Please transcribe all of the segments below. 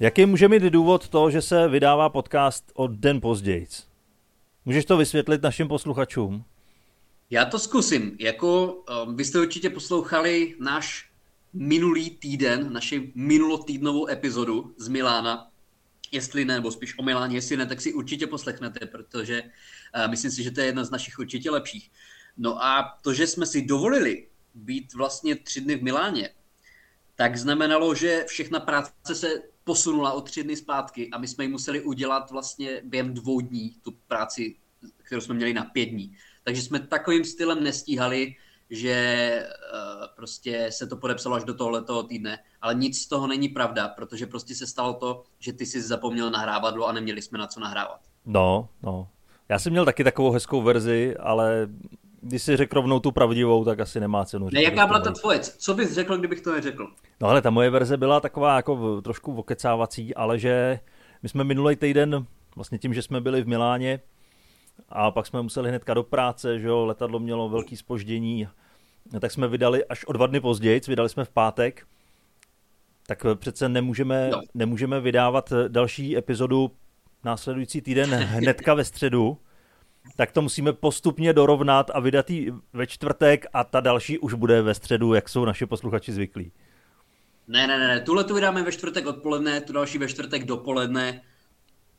Jaký může mít důvod to, že se vydává podcast o den později? Můžeš to vysvětlit našim posluchačům? Já to zkusím. Jako um, vy jste určitě poslouchali náš minulý týden, naši minulotýdnovou epizodu z Milána. Jestli ne, nebo spíš o Miláně, jestli ne, tak si určitě poslechnete, protože uh, myslím si, že to je jedna z našich určitě lepších. No a to, že jsme si dovolili být vlastně tři dny v Miláně, tak znamenalo, že všechna práce se posunula o tři dny zpátky a my jsme ji museli udělat vlastně během dvou dní, tu práci, kterou jsme měli na pět dní. Takže jsme takovým stylem nestíhali, že uh, prostě se to podepsalo až do tohoto týdne, ale nic z toho není pravda, protože prostě se stalo to, že ty jsi zapomněl nahrávadlo a neměli jsme na co nahrávat. No, no. Já jsem měl taky takovou hezkou verzi, ale když si řekl rovnou tu pravdivou, tak asi nemá cenu. Ne, jaká byla ta tvoje? Co bys řekl, kdybych to neřekl? No ale ta moje verze byla taková jako trošku vokecávací, ale že my jsme minulý týden, vlastně tím, že jsme byli v Miláně, a pak jsme museli hnedka do práce, že jo, letadlo mělo velký spoždění, tak jsme vydali až o dva dny později, vydali jsme v pátek, tak přece nemůžeme, no. nemůžeme vydávat další epizodu následující týden hnedka ve středu, tak to musíme postupně dorovnat a vydat ji ve čtvrtek a ta další už bude ve středu, jak jsou naši posluchači zvyklí. Ne, ne, ne, tuhle tu vydáme ve čtvrtek odpoledne, tu další ve čtvrtek dopoledne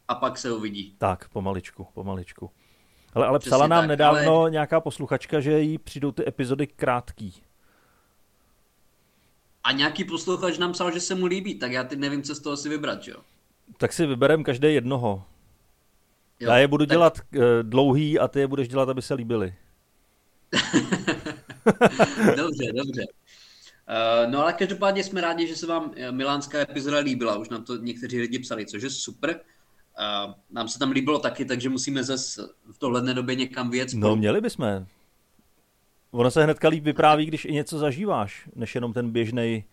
a pak se uvidí. Tak, pomaličku, pomaličku. Ale, ale psala nám tak, nedávno ale... nějaká posluchačka, že jí přijdou ty epizody krátký. A nějaký posluchač nám psal, že se mu líbí, tak já teď nevím, co z toho si vybrat, jo? Tak si vyberem každý jednoho. Jo, já je budu tak... dělat uh, dlouhý a ty je budeš dělat, aby se líbily. dobře, dobře. Uh, no ale každopádně jsme rádi, že se vám eh, milánská epizoda líbila. Už nám to někteří lidi psali, což je super. Uh, nám se tam líbilo taky, takže musíme zase v tohle době někam věc. No měli bychom. Ono se hnedka líp vypráví, když i něco zažíváš, než jenom ten běžný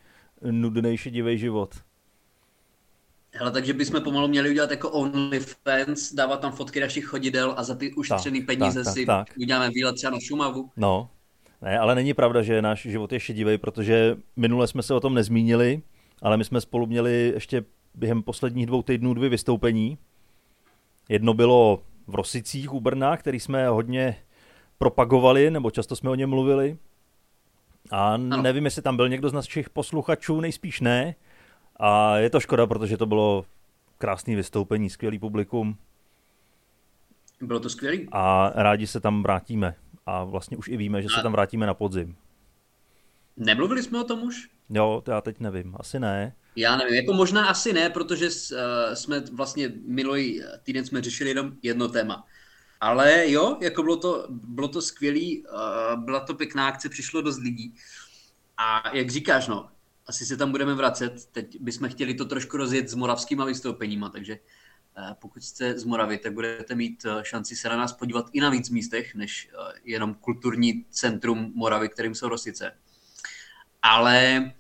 nudný šedivý život. Hele, takže bychom pomalu měli udělat jako OnlyFans, dávat tam fotky našich chodidel a za ty ušetřený peníze tak, si tak, tak. uděláme výlet třeba na Šumavu. No, ne, ale není pravda, že náš život je šedivý, protože minule jsme se o tom nezmínili, ale my jsme spolu měli ještě během posledních dvou týdnů dvě vystoupení. Jedno bylo v Rosicích u Brna, který jsme hodně propagovali, nebo často jsme o něm mluvili. A ano. nevím, jestli tam byl někdo z našich posluchačů, nejspíš ne. A je to škoda, protože to bylo krásné vystoupení, skvělý publikum. Bylo to skvělý. A rádi se tam vrátíme. A vlastně už i víme, že a... se tam vrátíme na podzim. Nemluvili jsme o tom už? Jo, to já teď nevím. Asi ne. Já nevím, jako možná asi ne, protože uh, jsme vlastně minulý týden jsme řešili jenom jedno téma. Ale jo, jako bylo to, bylo to skvělý, uh, byla to pěkná akce, přišlo dost lidí. A jak říkáš, no, asi se tam budeme vracet. Teď bychom chtěli to trošku rozjet s moravskýma vystoupeníma, takže uh, pokud jste z Moravy, tak budete mít uh, šanci se na nás podívat i na víc místech, než uh, jenom kulturní centrum Moravy, kterým jsou Rosice. Ale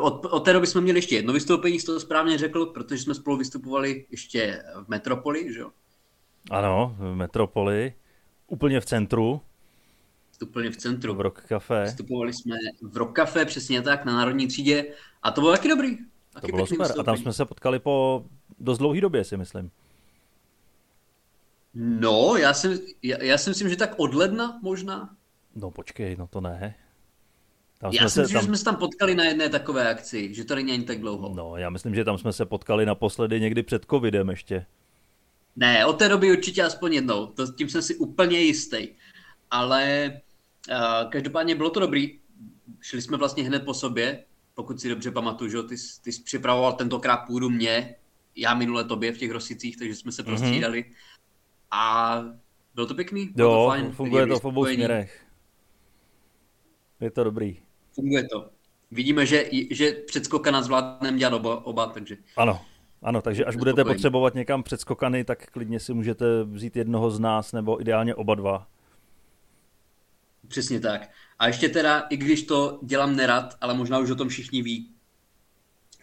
od, od té doby jsme měli ještě jedno vystoupení, jsi to správně řekl, protože jsme spolu vystupovali ještě v Metropoli, že jo? Ano, v Metropoli, úplně v centru. Úplně v centru. V Rock Café. Vystupovali jsme v Rock Café, přesně tak, na Národní třídě a to bylo taky dobrý. Taky to bylo super a tam jsme se potkali po dost dlouhé době, si myslím. No, já si, já, já si myslím, že tak od ledna možná. No počkej, no to ne. Tam já si myslím, tam... že jsme se tam potkali na jedné takové akci, že to není ani tak dlouho. No, já myslím, že tam jsme se potkali naposledy někdy před covidem ještě. Ne, od té doby určitě aspoň jednou, to, tím jsem si úplně jistý. Ale uh, každopádně bylo to dobrý. Šli jsme vlastně hned po sobě, pokud si dobře pamatuju, že ty, ty jsi připravoval tentokrát půdu mě, já minule tobě v těch rosicích, takže jsme se prostřídali. Mm-hmm. A bylo to pěkný. Bylo jo, to fajn, funguje to v obou směrech. Je to dobrý. Funguje to. Vidíme, že, že předskoka nás zvládneme dělat oba, oba, takže... Ano, ano, takže až budete potřebovat někam předskokany, tak klidně si můžete vzít jednoho z nás, nebo ideálně oba dva. Přesně tak. A ještě teda, i když to dělám nerad, ale možná už o tom všichni ví,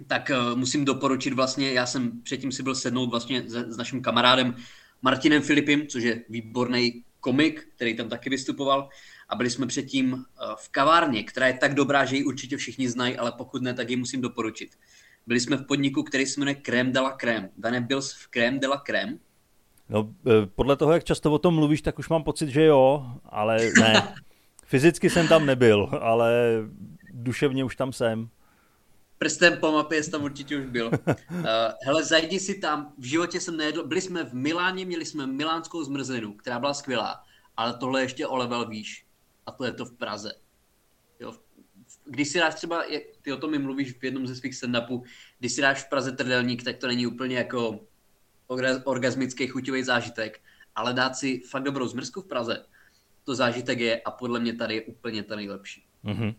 tak uh, musím doporučit vlastně, já jsem předtím si byl sednout vlastně s, s naším kamarádem Martinem Filipem, což je výborný komik, který tam taky vystupoval a byli jsme předtím uh, v kavárně, která je tak dobrá, že ji určitě všichni znají, ale pokud ne, tak ji musím doporučit. byli jsme v podniku, který se jmenuje Crème de la Crème. Dane, byl jsi v Crème de la Crème? No, e, podle toho, jak často o tom mluvíš, tak už mám pocit, že jo, ale ne. Fyzicky jsem tam nebyl, ale duševně už tam jsem. Prstem po mapě jsi tam určitě už byl. Uh, hele, zajdi si tam, v životě jsem nejedl, byli jsme v Miláně, měli jsme milánskou zmrzlinu, která byla skvělá, ale tohle ještě o level výš. A to je to v Praze. Jo, když si dáš třeba, ty o tom mi mluvíš v jednom ze svých stand-upů, když si dáš v Praze trdelník, tak to není úplně jako orgasmický chuťový zážitek, ale dát si fakt dobrou zmrzku v Praze, to zážitek je a podle mě tady je úplně ta nejlepší. Mm-hmm.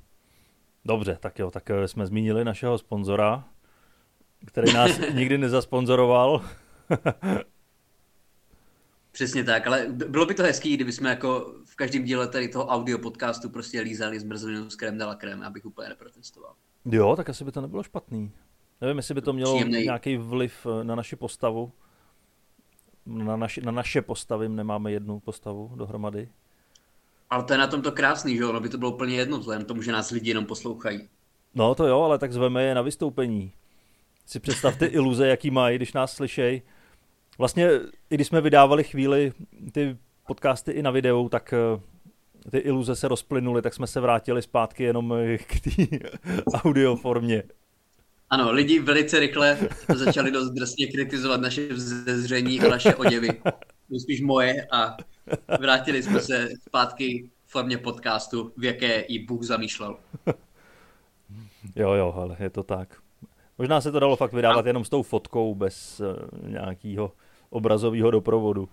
Dobře, tak jo, tak eh, jsme zmínili našeho sponzora, který nás nikdy nezasponzoroval. Přesně tak, ale bylo by to hezký, kdyby jsme jako v každém díle tady toho audio podcastu prostě lízali zmrzlinu s krem dala krem, abych úplně neprotestoval. Jo, tak asi by to nebylo špatný. Nevím, jestli by to mělo Příjemnej. nějaký vliv eh, na naši postavu. Na, naši, na naše postavy nemáme jednu postavu dohromady. Ale to je na tom to krásný, že ono by to bylo úplně jedno, vzhledem tomu, že nás lidi jenom poslouchají. No to jo, ale tak zveme je na vystoupení. Si představ ty iluze, jaký mají, když nás slyšejí. Vlastně, i když jsme vydávali chvíli ty podcasty i na videu, tak eh, ty iluze se rozplynuly, tak jsme se vrátili zpátky jenom k té audio formě. Ano, lidi velice rychle začali dost drsně kritizovat naše vzezření a naše oděvy. Spíš moje a vrátili jsme se zpátky v formě podcastu, v jaké i Bůh zamýšlel. Jo, jo, ale je to tak. Možná se to dalo fakt vydávat a... jenom s tou fotkou, bez uh, nějakého obrazového doprovodu.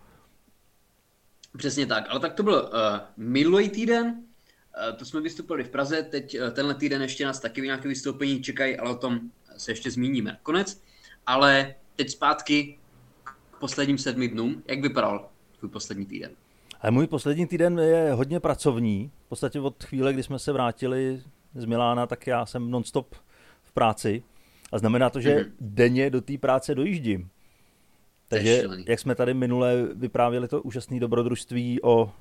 Přesně tak, ale tak to byl uh, minulý týden, uh, to jsme vystupovali v Praze, teď uh, tenhle týden ještě nás taky nějaké vystoupení čekají, ale o tom se ještě zmíníme konec. Ale teď zpátky posledním sedmi dnům. Jak vypadal tvůj poslední týden? Ale můj poslední týden je hodně pracovní. V podstatě od chvíle, kdy jsme se vrátili z Milána, tak já jsem nonstop v práci. A znamená to, že mm-hmm. denně do té práce dojíždím. Takže, jak jsme tady minule vyprávěli to úžasné dobrodružství o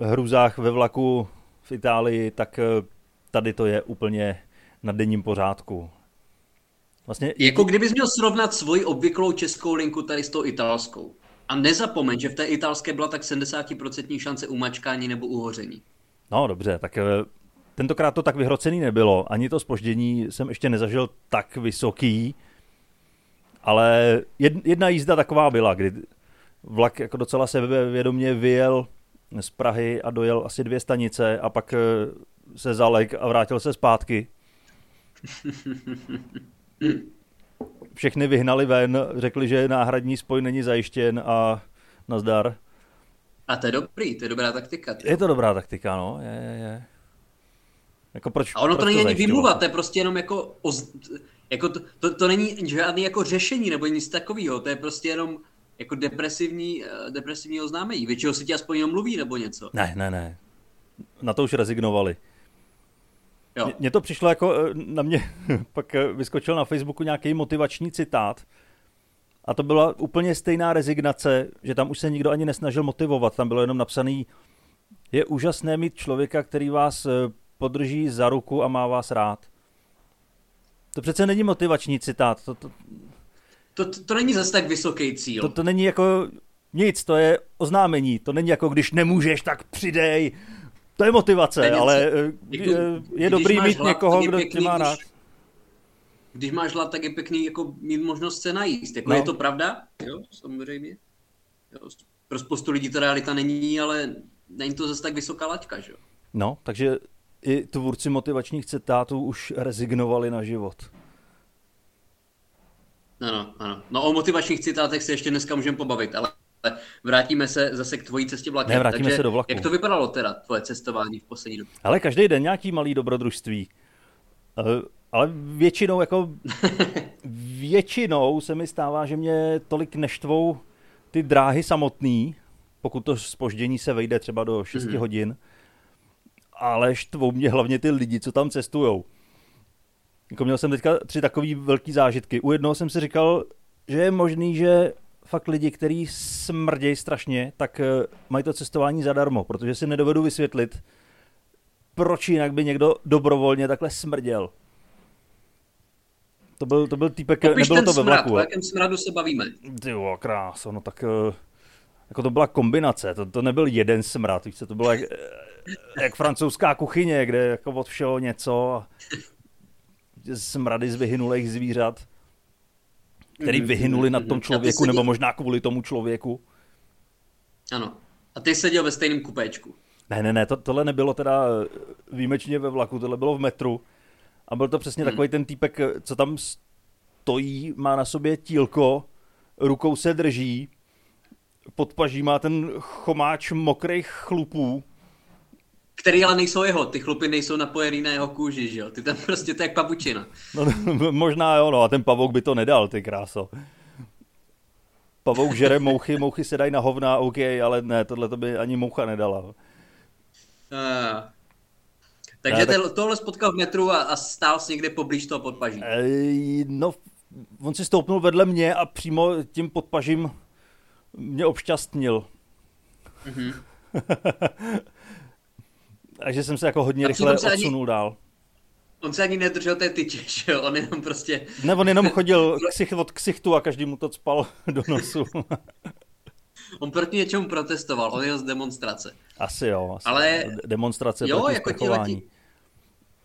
hruzách ve vlaku v Itálii, tak eh, tady to je úplně na denním pořádku. Vlastně... Jako kdybys měl srovnat svoji obvyklou českou linku tady s tou italskou. A nezapomeň, že v té italské byla tak 70% šance umačkání nebo uhoření. No dobře, tak eh, tentokrát to tak vyhrocený nebylo. Ani to spoždění jsem ještě nezažil tak vysoký, ale jedna jízda taková byla, kdy vlak jako docela sebevědomě vyjel z Prahy a dojel asi dvě stanice a pak eh, se zalek a vrátil se zpátky. všechny vyhnali ven, řekli, že náhradní spoj není zajištěn a nazdar. A to je dobrý, to je dobrá taktika. Tyjo. Je to dobrá taktika, no, je, je, je. Jako proč, a ono proč to není ani vymluvat, to je prostě jenom jako, oz, jako to, to, to, není žádný jako řešení nebo nic takového, to je prostě jenom jako depresivní, uh, depresivní oznámení. Většinou si ti aspoň jenom mluví nebo něco. Ne, ne, ne. Na to už rezignovali. Mně to přišlo jako, eh, na mě pak eh, vyskočil na Facebooku nějaký motivační citát a to byla úplně stejná rezignace, že tam už se nikdo ani nesnažil motivovat, tam bylo jenom napsaný, je úžasné mít člověka, který vás eh, podrží za ruku a má vás rád. To přece není motivační citát. To, to, to, to, to není zase tak vysoký cíl. To, to není jako nic, to je oznámení. To není jako, když nemůžeš, tak přidej. To je motivace, Peněz, ale jako, je, je dobrý mít hlad, někoho, kdo tě má rád. Když, když máš hlad, tak je pěkný jako mít možnost se najíst. Jako no. Je to pravda? Jo, samozřejmě. Jo, pro spoustu lidí to realita není, ale není to zase tak vysoká laťka, že jo? No, takže i tvůrci motivačních citátů už rezignovali na život. Ano, ano. No o motivačních citátech se ještě dneska můžeme pobavit, ale vrátíme se zase k tvojí cestě vlakem. Ne, vrátíme Takže, se do vlaku. Jak to vypadalo teda, tvoje cestování v poslední době? Ale každý den nějaký malý dobrodružství. Eh, ale většinou, jako většinou se mi stává, že mě tolik neštvou ty dráhy samotný, pokud to spoždění se vejde třeba do 6 mm-hmm. hodin, ale štvou mě hlavně ty lidi, co tam cestujou. Jako měl jsem teďka tři takový velký zážitky. U jednoho jsem si říkal, že je možný, že fakt lidi, kteří smrdějí strašně, tak eh, mají to cestování zadarmo, protože si nedovedu vysvětlit, proč jinak by někdo dobrovolně takhle smrděl. To byl, to byl týpek, Popiš nebylo to ve vlaku. O jakém smradu se bavíme? Jo, kráso, no tak eh, jako to byla kombinace, to, to nebyl jeden smrad, víš co, to bylo jak, eh, jak francouzská kuchyně, kde jako od všeho něco, smrady z vyhynulých zvířat, který mhm, vyhynuli na mhm, tom člověku, nebo možná kvůli tomu člověku. Ano. A ty seděl ve stejném kupéčku. Ne, ne, ne, to, tohle nebylo teda eh, výjimečně ve vlaku, tohle bylo v metru. A byl to přesně hmm. takový ten týpek, co tam stojí, má na sobě tílko, rukou se drží, pod paží má ten chomáč mokrých chlupů. Který ale nejsou jeho, ty chlupy nejsou napojený na jeho kůži, že jo? Ty tam prostě to je jak pavučina. No, možná jo, no a ten pavouk by to nedal, ty kráso. Pavouk žere mouchy, mouchy se dají na hovna, OK, ale ne, tohle to by ani moucha nedala. Uh, takže ne, tak... tohle spotkal v metru a, a stál si někde poblíž toho podpaží. Ej, no, on si stoupnul vedle mě a přímo tím podpažím mě obšťastnil. Mm-hmm. Takže jsem se jako hodně a rychle odsunul ani... dál. On se ani nedržel té tyče, že jo? On jenom prostě... Ne, on jenom chodil ksich od ksichtu a každý mu to spal do nosu. on proti něčemu protestoval, on je z demonstrace. Asi jo, asi Ale... demonstrace jo, proti jako tihleti,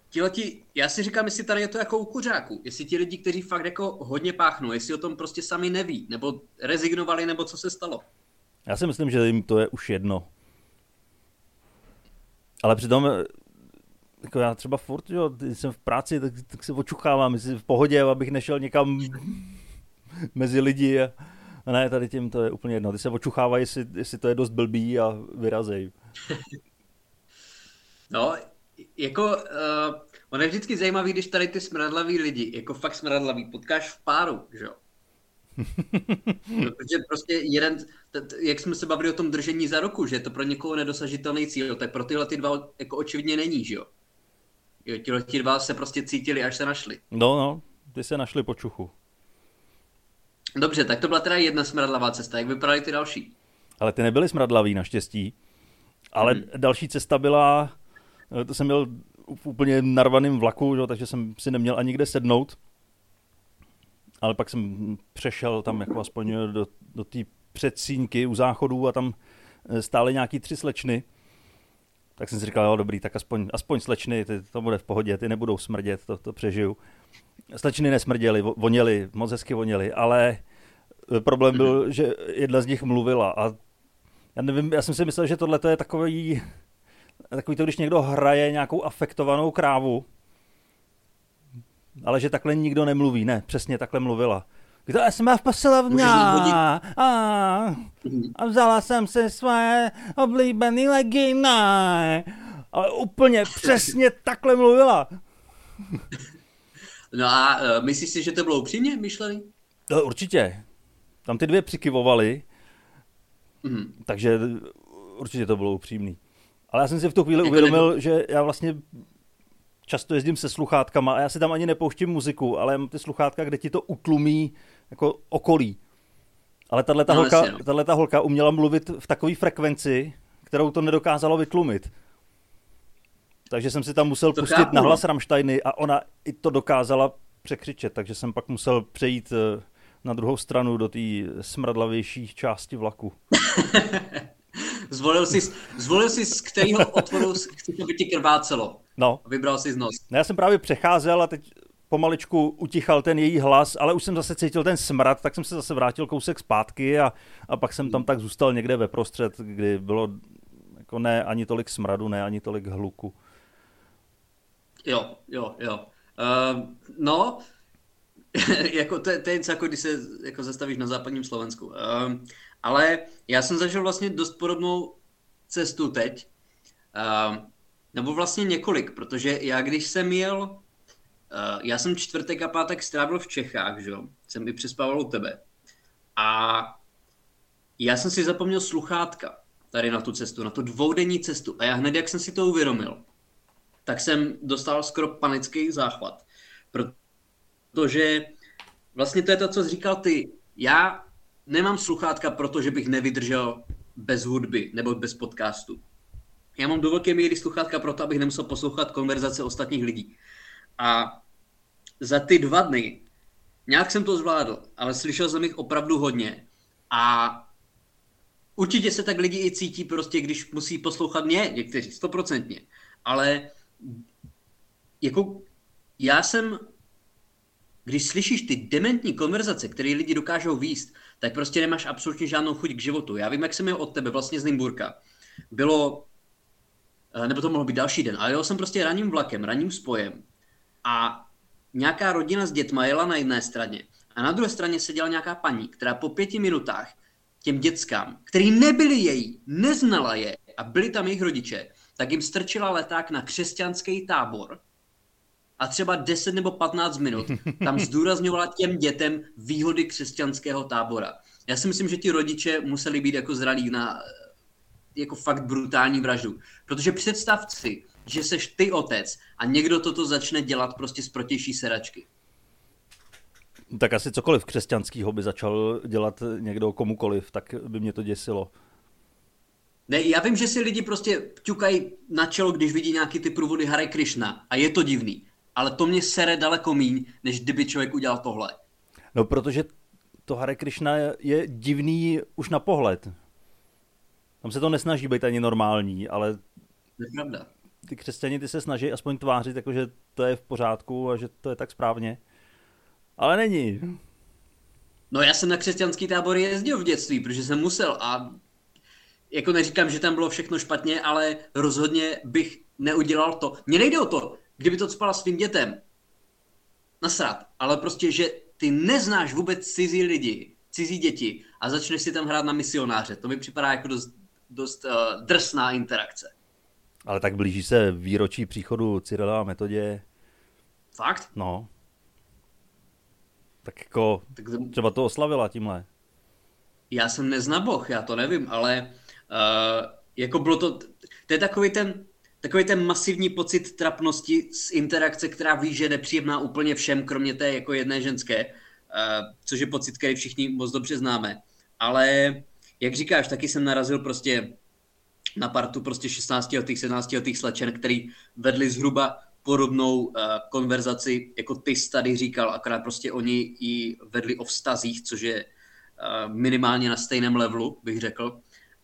tihleti, já si říkám, jestli tady je to jako u kuřáků, jestli ti lidi, kteří fakt jako hodně páchnou, jestli o tom prostě sami neví, nebo rezignovali, nebo co se stalo. Já si myslím, že jim to je už jedno. Ale přitom jako já třeba furt, jo, když jsem v práci, tak, tak se očuchávám, jestli v pohodě, abych nešel někam mezi lidi. A, a ne, tady tím to je úplně jedno. Ty se očuchávají, jestli, jestli to je dost blbý a vyrazej. no, jako, uh, on je vždycky zajímavý, když tady ty smradlaví lidi, jako fakt smradlaví, potkáš v páru, že jo? Protože prostě jeden, jak jsme se bavili o tom držení za roku, že je to pro někoho nedosažitelný cíl, tak pro tyhle ty dva jako očividně není, že jo? Jo, ti, ti dva se prostě cítili, až se našli. No, no, ty se našli po čuchu. Dobře, tak to byla teda jedna smradlavá cesta. Jak vypadaly ty další? Ale ty nebyly smradlavý naštěstí. Ale hmm. další cesta byla, eh, to jsem měl v úplně narvaným vlaku, že, takže jsem si neměl ani kde sednout. Ale pak jsem přešel tam jako aspoň do, do té předsínky u záchodů a tam eh, stály nějaký tři slečny tak jsem si říkal, jo, dobrý, tak aspoň, aspoň slečny, ty, to bude v pohodě, ty nebudou smrdět, to, to přežiju. Slečny nesmrděly, voněly, moc hezky voněly, ale e, problém byl, mhm. že jedna z nich mluvila a já nevím, já jsem si myslel, že tohle je takový, takový to, když někdo hraje nějakou afektovanou krávu, ale že takhle nikdo nemluví. Ne, přesně takhle mluvila. Kdo jsme v posilovně a, a vzala jsem si své oblíbené legíny. Ale úplně přesně takhle mluvila. No a uh, myslíš si, že to bylo upřímně myšlený? No, určitě. Tam ty dvě přikyvovaly, mm. takže určitě to bylo upřímný. Ale já jsem si v tu chvíli jako uvědomil, že já vlastně často jezdím se sluchátkama a já si tam ani nepouštím muziku, ale mám ty sluchátka, kde ti to utlumí jako okolí. Ale tahle ta, no, holka, no. ta holka uměla mluvit v takové frekvenci, kterou to nedokázalo vytlumit. Takže jsem si tam musel to pustit chápu. na hlas Rammsteiny a ona i to dokázala překřičet, takže jsem pak musel přejít eh, na druhou stranu do té smradlavější části vlaku. zvolil jsi, zvolil jsi z kterého otvoru chceš, aby ti krvácelo. No. Vybral jsi z nos. No, já jsem právě přecházel a teď pomaličku utichal ten její hlas, ale už jsem zase cítil ten smrad, tak jsem se zase vrátil kousek zpátky a, a pak jsem tam tak zůstal někde ve prostřed, kdy bylo jako ne ani tolik smradu, ne ani tolik hluku. Jo, jo, jo. Uh, no, jako to, to je něco jako když se jako zastavíš na západním Slovensku. Uh, ale já jsem zažil vlastně dost podobnou cestu teď. Uh, nebo vlastně několik, protože já když jsem jel Uh, já jsem čtvrtek a pátek strávil v Čechách, že jo? Jsem i přespával u tebe. A já jsem si zapomněl sluchátka tady na tu cestu, na tu dvoudenní cestu. A já hned, jak jsem si to uvědomil, tak jsem dostal skoro panický záchvat. Protože vlastně to je to, co jsi říkal ty. Já nemám sluchátka, protože bych nevydržel bez hudby nebo bez podcastu. Já mám do velké míry sluchátka proto, abych nemusel poslouchat konverzace ostatních lidí. A za ty dva dny nějak jsem to zvládl, ale slyšel jsem jich opravdu hodně. A určitě se tak lidi i cítí prostě, když musí poslouchat mě, někteří, stoprocentně. Ale jako já jsem, když slyšíš ty dementní konverzace, které lidi dokážou výst, tak prostě nemáš absolutně žádnou chuť k životu. Já vím, jak jsem měl od tebe vlastně z Limburka. Bylo, eh, nebo to mohlo být další den, ale jel jsem prostě ranním vlakem, ranním spojem a nějaká rodina s dětma jela na jedné straně a na druhé straně seděla nějaká paní, která po pěti minutách těm dětskám, který nebyli její, neznala je a byli tam jejich rodiče, tak jim strčila leták na křesťanský tábor a třeba 10 nebo 15 minut tam zdůrazňovala těm dětem výhody křesťanského tábora. Já si myslím, že ti rodiče museli být jako zralí na jako fakt brutální vraždu. Protože představ si, že seš ty otec a někdo toto začne dělat prostě z protější seračky. Tak asi cokoliv křesťanského by začal dělat někdo komukoliv, tak by mě to děsilo. Ne, já vím, že si lidi prostě ťukají na čelo, když vidí nějaký ty průvody Hare Krishna a je to divný. Ale to mě sere daleko míň, než kdyby člověk udělal tohle. No, protože to Hare Krishna je divný už na pohled. Tam se to nesnaží být ani normální, ale... To je pravda. Ty křesťani ty se snaží aspoň tvářit, jako že to je v pořádku a že to je tak správně. Ale není. No já jsem na křesťanský tábor jezdil v dětství, protože jsem musel a jako neříkám, že tam bylo všechno špatně, ale rozhodně bych neudělal to. Mně nejde o to, kdyby to spala svým dětem. Nasrat. Ale prostě, že ty neznáš vůbec cizí lidi, cizí děti a začneš si tam hrát na misionáře. To mi připadá jako dost, dost uh, drsná interakce. Ale tak blíží se výročí příchodu Cyrila a metodě. Fakt? No. Tak jako tak to... třeba to oslavila tímhle. Já jsem neznaboch, já to nevím, ale uh, jako bylo to, to je takový ten, takový ten masivní pocit trapnosti z interakce, která ví, že je nepříjemná úplně všem, kromě té jako jedné ženské, uh, což je pocit, který všichni moc dobře známe. Ale jak říkáš, taky jsem narazil prostě na partu prostě 16 letých, 17 letých slečen, který vedli zhruba podobnou uh, konverzaci, jako ty jsi tady říkal, akorát prostě oni ji vedli o vztazích, což je uh, minimálně na stejném levelu, bych řekl.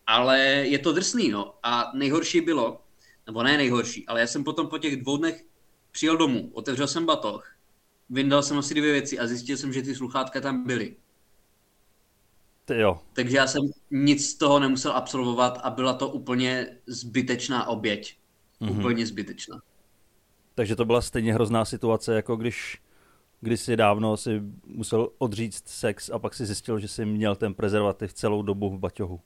Ale je to drsný, no. A nejhorší bylo, nebo ne nejhorší, ale já jsem potom po těch dvou dnech přijel domů, otevřel jsem batoh, vyndal jsem asi dvě věci a zjistil jsem, že ty sluchátka tam byly. Ty jo. Takže já jsem nic z toho nemusel absolvovat a byla to úplně zbytečná oběť. Mm-hmm. Úplně zbytečná. Takže to byla stejně hrozná situace, jako když kdysi dávno si musel odříct sex a pak si zjistil, že si měl ten prezervativ celou dobu v baťohu.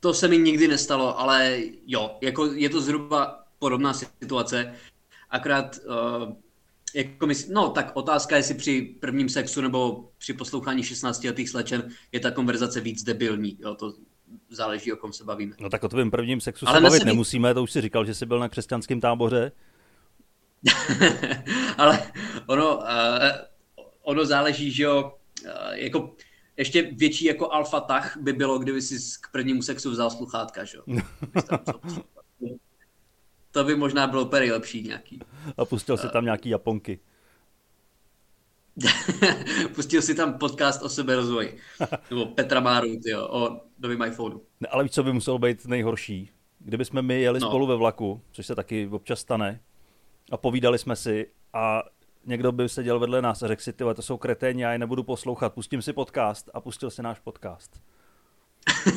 To se mi nikdy nestalo, ale jo, jako je to zhruba podobná situace. Akorát uh, jako mysl, no tak otázka, jestli při prvním sexu nebo při poslouchání 16 letých slečen je ta konverzace víc debilní. Jo, to záleží, o kom se bavíme. No tak o tvém prvním sexu Ale se bavit nemusíme, to už si říkal, že jsi byl na křesťanském táboře. Ale ono, uh, ono záleží, že jo, uh, jako ještě větší jako alfa tah by bylo, kdyby si k prvnímu sexu vzal sluchátka, že jo. to by možná bylo úplně lepší nějaký. A pustil si tam nějaký Japonky. pustil si tam podcast o seberozvoji. Nebo Petra Máru, tyjo, o novým iPhoneu. Ne, ale víš, co by muselo být nejhorší? Kdyby jsme my jeli no. spolu ve vlaku, což se taky občas stane, a povídali jsme si a někdo by seděl vedle nás a řekl si, tyhle, to jsou kreténi, já je nebudu poslouchat, pustím si podcast a pustil si náš podcast.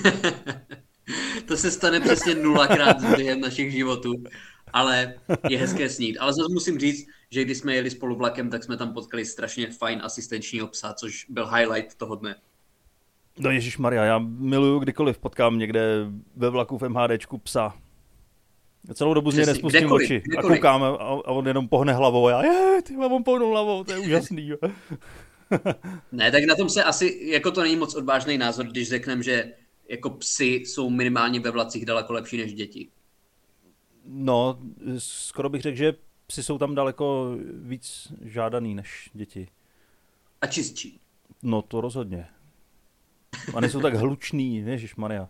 to se stane přesně nulakrát během našich životů, ale je hezké snít. Ale zase musím říct, že když jsme jeli spolu vlakem, tak jsme tam potkali strašně fajn asistenčního psa, což byl highlight toho dne. No Ježíš Maria, já miluju kdykoliv potkám někde ve vlaku v MHDčku psa. Celou dobu z něj nespustím kdekoliv, oči kdekoliv. a koukám a, a on jenom pohne hlavou a já, je, ty on pohnou hlavou, to je úžasný. ne, tak na tom se asi, jako to není moc odvážný názor, když řekneme, že jako psy jsou minimálně ve vlacích daleko lepší než děti. No, skoro bych řekl, že psy jsou tam daleko víc žádaný než děti. A čistší. No to rozhodně. A nejsou tak hlučný, Ježíš Maria.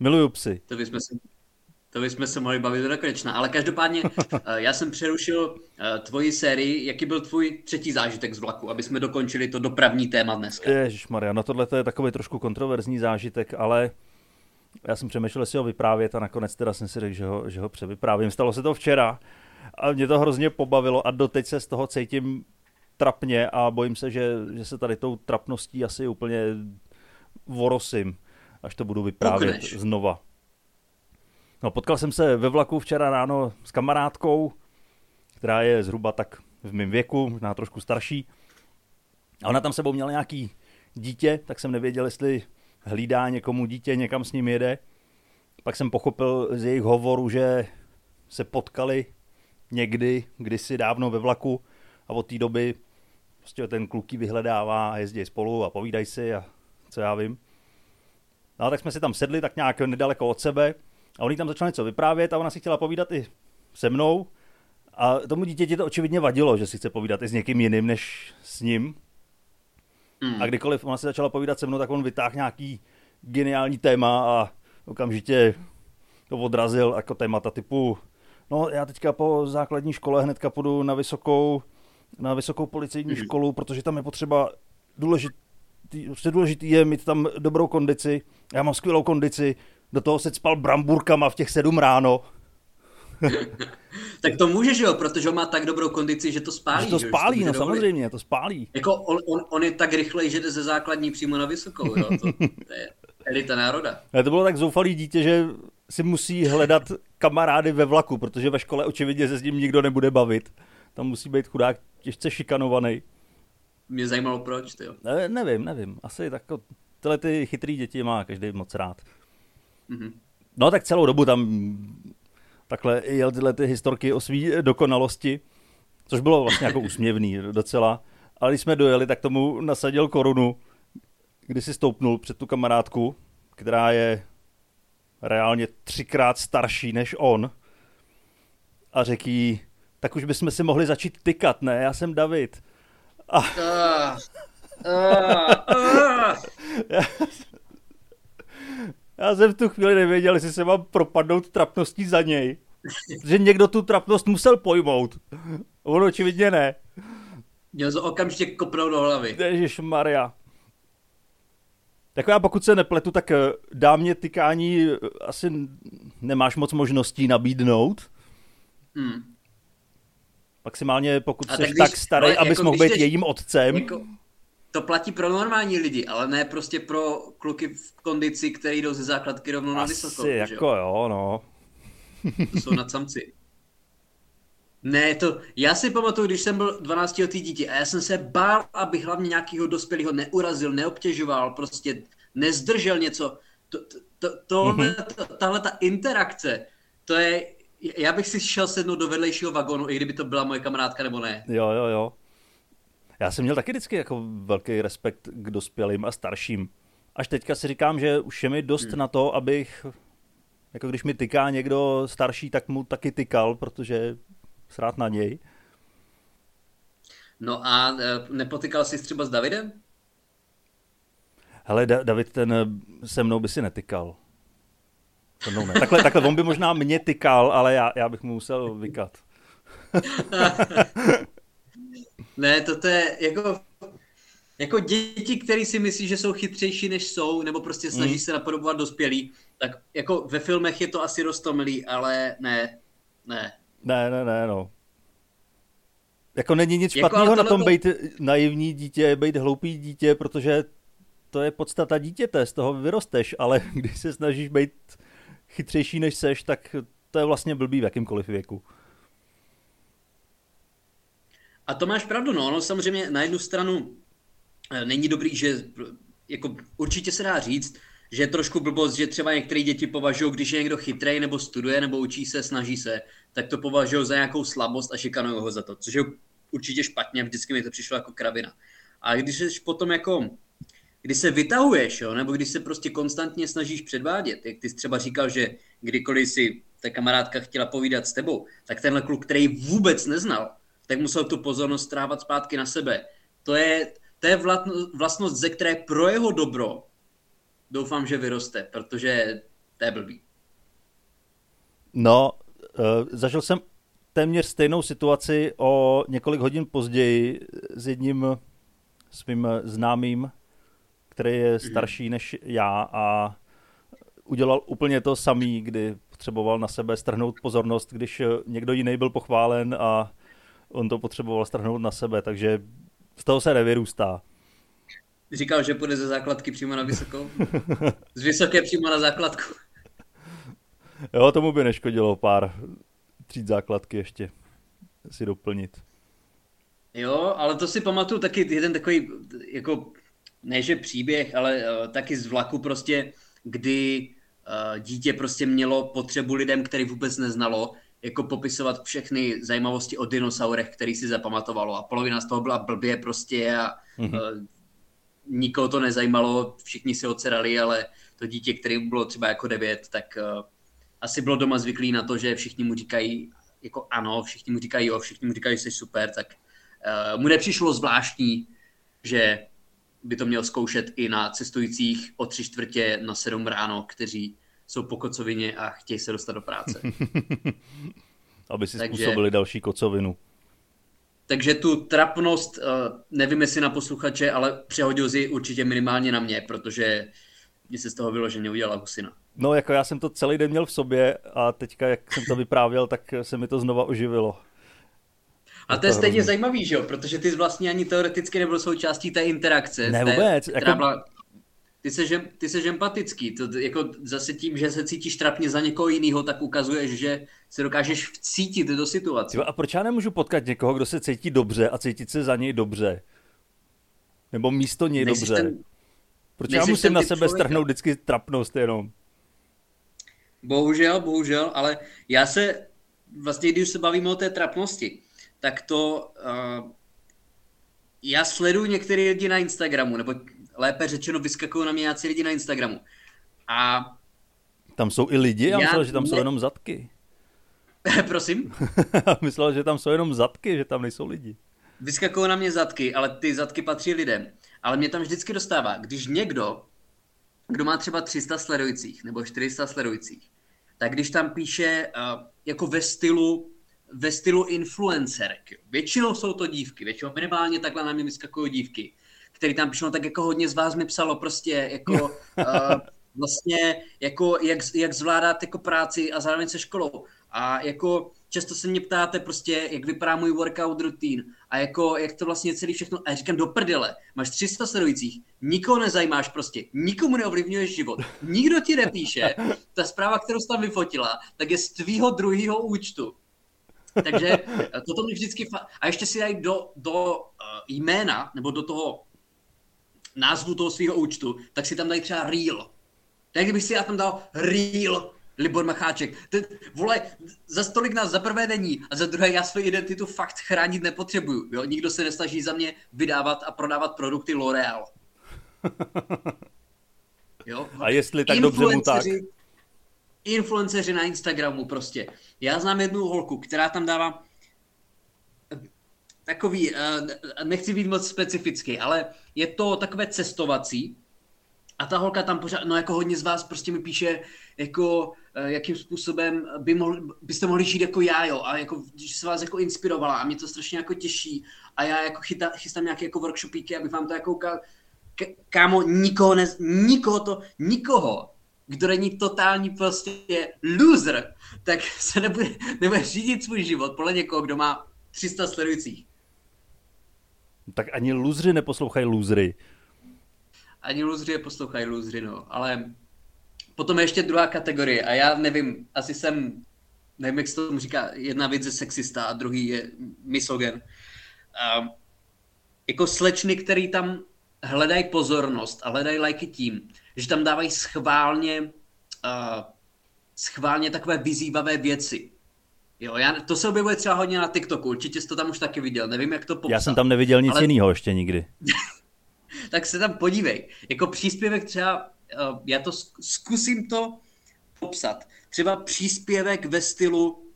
Miluju psy. To bychom si, To bychom se mohli bavit do nekonečna. Ale každopádně, eh, já jsem přerušil eh, tvoji sérii. Jaký byl tvůj třetí zážitek z vlaku, aby jsme dokončili to dopravní téma dneska? Maria, no tohle je takový trošku kontroverzní zážitek, ale já jsem přemýšlel, jestli ho vyprávět a nakonec teda jsem si řekl, že ho, že ho převyprávím. Stalo se to včera a mě to hrozně pobavilo a doteď se z toho cítím trapně a bojím se, že, že se tady tou trapností asi úplně vorosím, až to budu vyprávět Pukneš. znova. No, potkal jsem se ve vlaku včera ráno s kamarádkou, která je zhruba tak v mém věku, možná trošku starší. A ona tam sebou měla nějaký dítě, tak jsem nevěděl, jestli hlídá někomu dítě, někam s ním jede. Pak jsem pochopil z jejich hovoru, že se potkali někdy, kdysi dávno ve vlaku a od té doby prostě ten kluký vyhledává a jezdí spolu a povídají si a co já vím. No tak jsme si tam sedli tak nějak nedaleko od sebe a oni tam začali něco vyprávět a ona si chtěla povídat i se mnou. A tomu dítěti to očividně vadilo, že si chce povídat i s někým jiným než s ním. Mm. A kdykoliv ona si začala povídat se mnou, tak on vytáhl nějaký geniální téma a okamžitě to odrazil jako témata typu no já teďka po základní škole hnedka půjdu na vysokou, na vysokou policejní mm. školu, protože tam je potřeba důležitý, prostě důležitý je mít tam dobrou kondici. Já mám skvělou kondici, do toho se spal bramburkama v těch sedm ráno. tak to může, že jo, protože on má tak dobrou kondici, že to spálí. Že to spálí, že? no samozřejmě, to spálí. Jako on, on, on, je tak rychlej, že jde ze základní přímo na vysokou, jo, to, to je elita národa. Ale to bylo tak zoufalý dítě, že si musí hledat kamarády ve vlaku, protože ve škole očividně se s ním nikdo nebude bavit. Tam musí být chudák těžce šikanovaný. Mě zajímalo proč, ty jo. Ne, nevím, nevím. Asi tak tyhle ty chytrý děti má každý moc rád. Mm-hmm. No tak celou dobu tam takhle jel tyhle ty historky o své dokonalosti, což bylo vlastně jako úsměvný docela. Ale když jsme dojeli, tak tomu nasadil korunu, kdy si stoupnul před tu kamarádku, která je reálně třikrát starší než on a řekl jí, tak už bychom si mohli začít tykat, ne? Já jsem David. A... Uh, uh, uh. Já jsem v tu chvíli nevěděl, jestli se mám propadnout trapností za něj. Že někdo tu trapnost musel pojmout. On očividně ne. Měl to okamžitě kopnout do hlavy. Ježíš Maria. Tak já pokud se nepletu, tak eh, dámě tykání eh, asi nemáš moc možností nabídnout. Hmm. Maximálně pokud jsi tak, starý, abys jako mohl být jejím otcem. Jako, to platí pro normální lidi, ale ne prostě pro kluky v kondici, který jdou ze základky rovnou na vysokou. Asi jako jo, jo no. To jsou nadsamci. Ne, to, já si pamatuju, když jsem byl 12 letý dítě a já jsem se bál, aby hlavně nějakého dospělého neurazil, neobtěžoval, prostě nezdržel něco. To, to, to, tohle, mm-hmm. tahle ta interakce, to je, já bych si šel sednout do vedlejšího vagonu, i kdyby to byla moje kamarádka nebo ne. Jo, jo, jo. Já jsem měl taky vždycky jako velký respekt k dospělým a starším. Až teďka si říkám, že už je mi dost hmm. na to, abych, jako když mi tyká někdo starší, tak mu taky tykal, protože srát na něj. No a e, nepotykal jsi třeba s Davidem? Hele, da- David ten e, se mnou by si netykal. Mnou ne. Takhle, takhle, on by možná mě tykal, ale já, já bych mu musel vykat. Ne, to je jako, jako děti, které si myslí, že jsou chytřejší než jsou, nebo prostě snaží mm. se napodobovat dospělí, tak jako ve filmech je to asi roztomilý, ale ne, ne. Ne, ne, ne, no. Jako není nic jako, špatného na tom být naivní dítě, být hloupý dítě, protože to je podstata dítěte, z toho vyrosteš, ale když se snažíš být chytřejší než seš, tak to je vlastně blbý v jakýmkoliv věku. A to máš pravdu, no. Ono samozřejmě na jednu stranu eh, není dobrý, že jako určitě se dá říct, že je trošku blbost, že třeba některé děti považují, když je někdo chytrý nebo studuje nebo učí se, snaží se, tak to považují za nějakou slabost a šikanují ho za to, což je určitě špatně, vždycky mi to přišlo jako kravina. A když jsi potom jako, když se vytahuješ, jo, nebo když se prostě konstantně snažíš předvádět, jak ty jsi třeba říkal, že kdykoliv si ta kamarádka chtěla povídat s tebou, tak tenhle kluk, který vůbec neznal, tak musel tu pozornost strávat zpátky na sebe. To je, to je vlastnost, ze které pro jeho dobro doufám, že vyroste, protože to je blbý. No, uh, zažil jsem téměř stejnou situaci o několik hodin později s jedním svým známým, který je mhm. starší než já a udělal úplně to samý, kdy potřeboval na sebe strhnout pozornost, když někdo jiný byl pochválen a on to potřeboval strhnout na sebe, takže z toho se nevyrůstá. Říkal, že půjde ze základky přímo na vysokou? Z vysoké přímo na základku. Jo, tomu by neškodilo pár tříd základky ještě si doplnit. Jo, ale to si pamatuju taky jeden takový, jako, ne že příběh, ale uh, taky z vlaku prostě, kdy uh, dítě prostě mělo potřebu lidem, který vůbec neznalo, jako popisovat všechny zajímavosti o dinosaurech, který si zapamatovalo a polovina z toho byla blbě prostě a mm-hmm. uh, nikoho to nezajímalo, všichni si ocerali, ale to dítě, který bylo třeba jako devět, tak uh, asi bylo doma zvyklý na to, že všichni mu říkají jako ano, všichni mu říkají jo, všichni mu říkají, že jsi super, tak uh, mu nepřišlo zvláštní, že by to měl zkoušet i na cestujících o tři čtvrtě na sedm ráno, kteří jsou po kocovině a chtějí se dostat do práce. Aby si Takže... způsobili další kocovinu. Takže tu trapnost, uh, nevím jestli na posluchače, ale přehodil si určitě minimálně na mě, protože mě se z toho vyloženě udělala husina. No, jako já jsem to celý den měl v sobě a teďka, jak jsem to vyprávěl, tak se mi to znova oživilo. A to je stejně zajímavý, že jo? Protože ty vlastně ani teoreticky nebyl součástí té interakce. Ne, vůbec. Té, jako... byla... Ty jsi, ty jsi empatický. To, jako zase tím, že se cítíš trapně za někoho jiného, tak ukazuješ, že se dokážeš vcítit do situace. A proč já nemůžu potkat někoho, kdo se cítí dobře a cítit se za něj dobře? Nebo místo něj Nejsi dobře? Ten... Proč já musím na sebe strhnout vždycky trapnost jenom? Bohužel, bohužel, ale já se, vlastně když se bavíme o té trapnosti, tak to, uh, já sleduju některé lidi na Instagramu, nebo lépe řečeno vyskakují na mě nějací lidi na Instagramu. A tam jsou i lidi? Já, já myslel, že tam ne... jsou jenom zadky. Prosím? myslel, že tam jsou jenom zadky, že tam nejsou lidi. Vyskakují na mě zadky, ale ty zadky patří lidem. Ale mě tam vždycky dostává, když někdo, kdo má třeba 300 sledujících nebo 400 sledujících, tak když tam píše uh, jako ve stylu ve stylu influencerek. Většinou jsou to dívky, většinou minimálně takhle na mě vyskakují dívky, který tam píšou, tak jako hodně z vás mi psalo prostě jako uh, vlastně jako jak, jak zvládat jako práci a zároveň se školou. A jako často se mě ptáte prostě, jak vypadá můj workout routine a jako, jak to vlastně celý všechno, a já říkám do prdele, máš 300 sledujících, nikoho nezajímáš prostě, nikomu neovlivňuješ život, nikdo ti nepíše, ta zpráva, kterou jsi tam vyfotila, tak je z tvýho druhého účtu. Takže toto mi vždycky, fa- a ještě si dají do, do uh, jména, nebo do toho názvu toho svého účtu, tak si tam dají třeba real. Tak kdybych si já tam dal real Libor Macháček. Ten, vole, za stolik nás za prvé není a za druhé já svou identitu fakt chránit nepotřebuju. Jo? Nikdo se nesnaží za mě vydávat a prodávat produkty L'Oreal. Jo? A jestli tak dobře mu tak. Influenceři na Instagramu prostě. Já znám jednu holku, která tam dává takový, eh, nechci být moc specifický, ale je to takové cestovací, a ta holka tam pořád, no jako hodně z vás prostě mi píše, jako eh, jakým způsobem by mohli, byste mohli žít jako já, jo, a jako, že se vás jako inspirovala a mě to strašně jako těší a já jako chyta, chystám nějaké jako workshopíky, abych vám to jako ukázal. Kámo, nikoho, ne, nikoho to, nikoho, kdo není totální prostě loser, tak se nebude, nebude řídit svůj život podle někoho, kdo má 300 sledujících. Tak ani luzři neposlouchají luzry ani luzři je poslouchají luzři, no. Ale potom je ještě druhá kategorie a já nevím, asi jsem, nevím, jak se tomu říká, jedna věc je sexista a druhý je misogen. Um, jako slečny, který tam hledají pozornost a hledají lajky tím, že tam dávají schválně, uh, schválně takové vyzývavé věci. Jo, já, to se objevuje třeba hodně na TikToku, určitě jsi to tam už taky viděl, nevím, jak to popsat. Já jsem tam neviděl nic ale... jiného ještě nikdy. tak se tam podívej. Jako příspěvek třeba, eh, já to zkusím to popsat. Třeba příspěvek ve stylu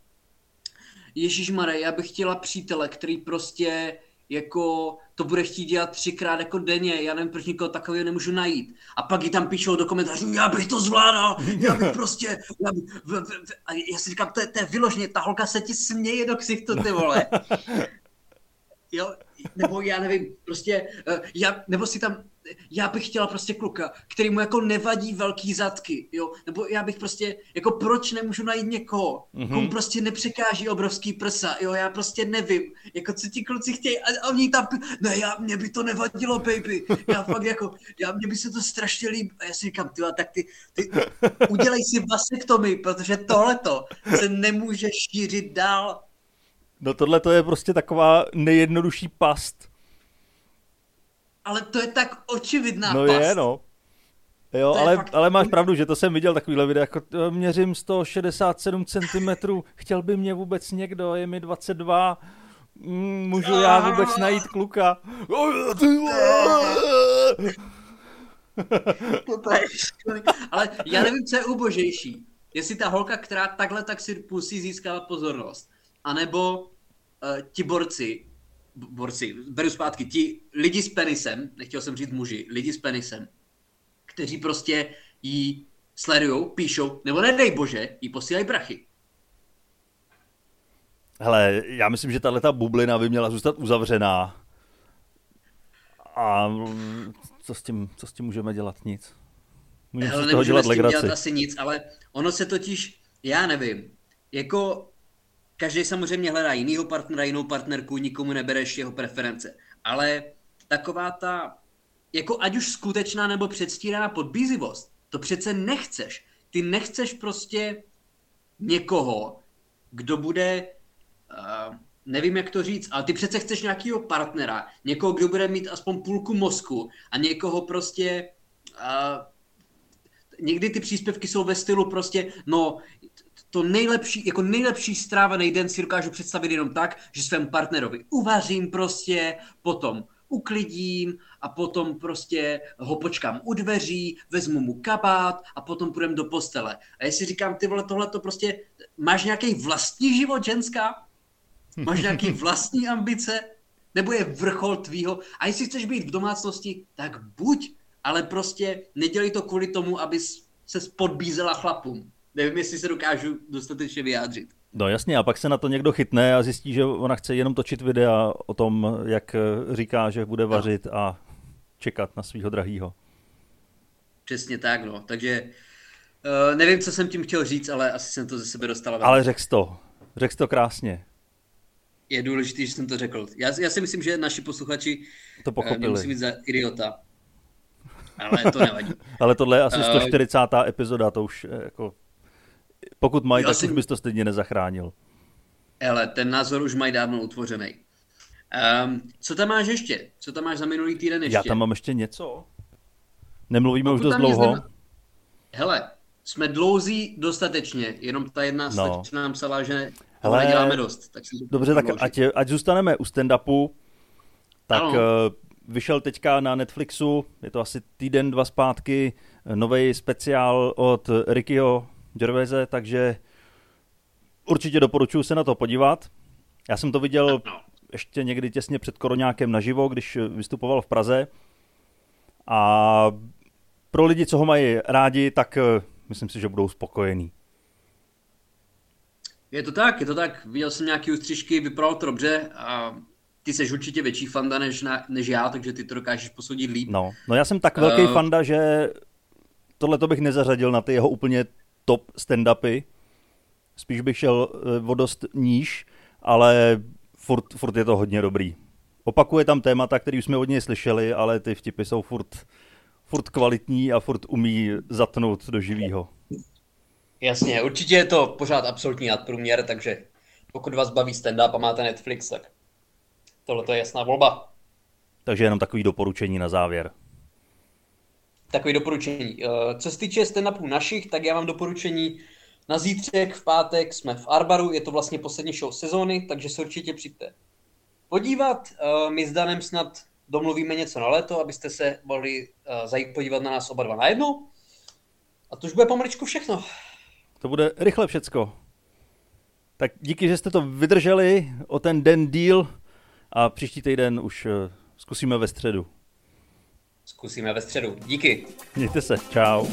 Ježíš Mare, já bych chtěla přítele, který prostě jako to bude chtít dělat třikrát jako denně, já nevím, proč nikoho takového nemůžu najít. A pak ji tam píšou do komentářů, já bych to zvládal, já bych prostě, já, bych, v, v, v, a já si říkám, to je, to je vyloženě, ta holka se ti směje do ksichtu, ty vole. Jo, nebo já nevím, prostě, uh, já, nebo si tam, já bych chtěla prostě kluka, který mu jako nevadí velký zadky, jo, nebo já bych prostě, jako proč nemůžu najít někoho, mm-hmm. komu prostě nepřekáží obrovský prsa, jo, já prostě nevím, jako co ti kluci chtějí, a, a oni tam, ne, já, mě by to nevadilo, baby, já fakt jako, já, mě by se to strašně líbí, a já si říkám, tyhle, tak ty, ty, udělej si vasektomy, protože tohleto se nemůže šířit dál, No tohle to je prostě taková nejjednodušší past. Ale to je tak očividná no past. je, no. Jo, ale, fakt... ale máš pravdu, že to jsem viděl takovýhle video, jako měřím 167 cm, chtěl by mě vůbec někdo, je mi 22, mm, můžu já vůbec najít kluka. to je ale já nevím, co je ubožejší. Jestli ta holka, která takhle tak si musí získávat pozornost, anebo uh, ti borci, borci, beru zpátky, ti lidi s penisem, nechtěl jsem říct muži, lidi s penisem, kteří prostě jí sledujou, píšou, nebo nedej bože, jí posílají prachy. Hele, já myslím, že tahle ta bublina by měla zůstat uzavřená. A co s tím, co s tím můžeme dělat? Nic. Můžeme Hele, z toho dělat legraci. dělat asi nic, ale ono se totiž, já nevím, jako každý samozřejmě hledá jinýho partnera, jinou partnerku, nikomu nebereš jeho preference. Ale taková ta, jako ať už skutečná nebo předstíraná podbízivost, to přece nechceš. Ty nechceš prostě někoho, kdo bude, uh, nevím jak to říct, ale ty přece chceš nějakého partnera, někoho, kdo bude mít aspoň půlku mozku a někoho prostě, uh, někdy ty příspěvky jsou ve stylu prostě, no, to nejlepší, jako nejlepší strávený den si dokážu představit jenom tak, že svému partnerovi uvařím prostě, potom uklidím a potom prostě ho počkám u dveří, vezmu mu kabát a potom půjdem do postele. A jestli říkám, ty vole, tohle to prostě, máš nějaký vlastní život, ženská? Máš nějaký vlastní ambice? Nebo je vrchol tvýho? A jestli chceš být v domácnosti, tak buď, ale prostě nedělej to kvůli tomu, aby se podbízela chlapům nevím, jestli se dokážu dostatečně vyjádřit. No jasně, a pak se na to někdo chytne a zjistí, že ona chce jenom točit videa o tom, jak říká, že bude vařit no. a čekat na svého drahýho. Přesně tak, no. Takže uh, nevím, co jsem tím chtěl říct, ale asi jsem to ze sebe dostal. Ale řekl to. Řekl to krásně. Je důležité, že jsem to řekl. Já, já si myslím, že naši posluchači to pochopili. Uh, nemusí být za idiota. Ale to nevadí. ale tohle je asi 140. Uh, eh, epizoda, to už jako pokud mají, tak si... už bys to stejně nezachránil. Ale ten názor už mají dávno utvořený. Um, co tam máš ještě? Co tam máš za minulý týden ještě? Já tam mám ještě něco. Nemluvíme Pokud už dost dlouho. Znamená... Hele, jsme dlouzí dostatečně, jenom ta jedna no. nám psala, že Hele, neděláme dost. Tak dobře, tak ať, ať zůstaneme u stand-upu, tak ano. Eh, vyšel teďka na Netflixu, je to asi týden, dva zpátky, nový speciál od Rickyho Gervaise, takže určitě doporučuji se na to podívat. Já jsem to viděl ještě někdy těsně před koronákem naživo, když vystupoval v Praze. A pro lidi, co ho mají rádi, tak eh, myslím si, že budou spokojení. Je to tak, je to tak. Viděl jsem nějaký ústřižky, vypadalo to dobře a ty jsi určitě větší fanda než, na, než já, takže ty to dokážeš posoudit líp. No, no já jsem tak velký uh, fanda, že tohle to bych nezařadil na ty jeho úplně top stand-upy. Spíš bych šel eh, o dost níž, ale furt, furt je to hodně dobrý. Opakuje tam témata, které už jsme od něj slyšeli, ale ty vtipy jsou furt, furt kvalitní a furt umí zatnout do živýho. Jasně, určitě je to pořád absolutní nadprůměr, takže pokud vás baví stand-up a máte Netflix, tak tohle je jasná volba. Takže jenom takový doporučení na závěr takový doporučení. Eh, co se týče stand-upů našich, tak já mám doporučení na zítřek, v pátek jsme v Arbaru, je to vlastně poslední show sezóny, takže se určitě přijďte podívat. Eh, my s Danem snad domluvíme něco na léto, abyste se mohli eh, zajít podívat na nás oba dva najednou. A to už bude pomaličku všechno. To bude rychle všecko. Tak díky, že jste to vydrželi o ten den díl a příští týden už zkusíme ve středu. Zkusíme ve středu. Díky. Mějte se. Čau.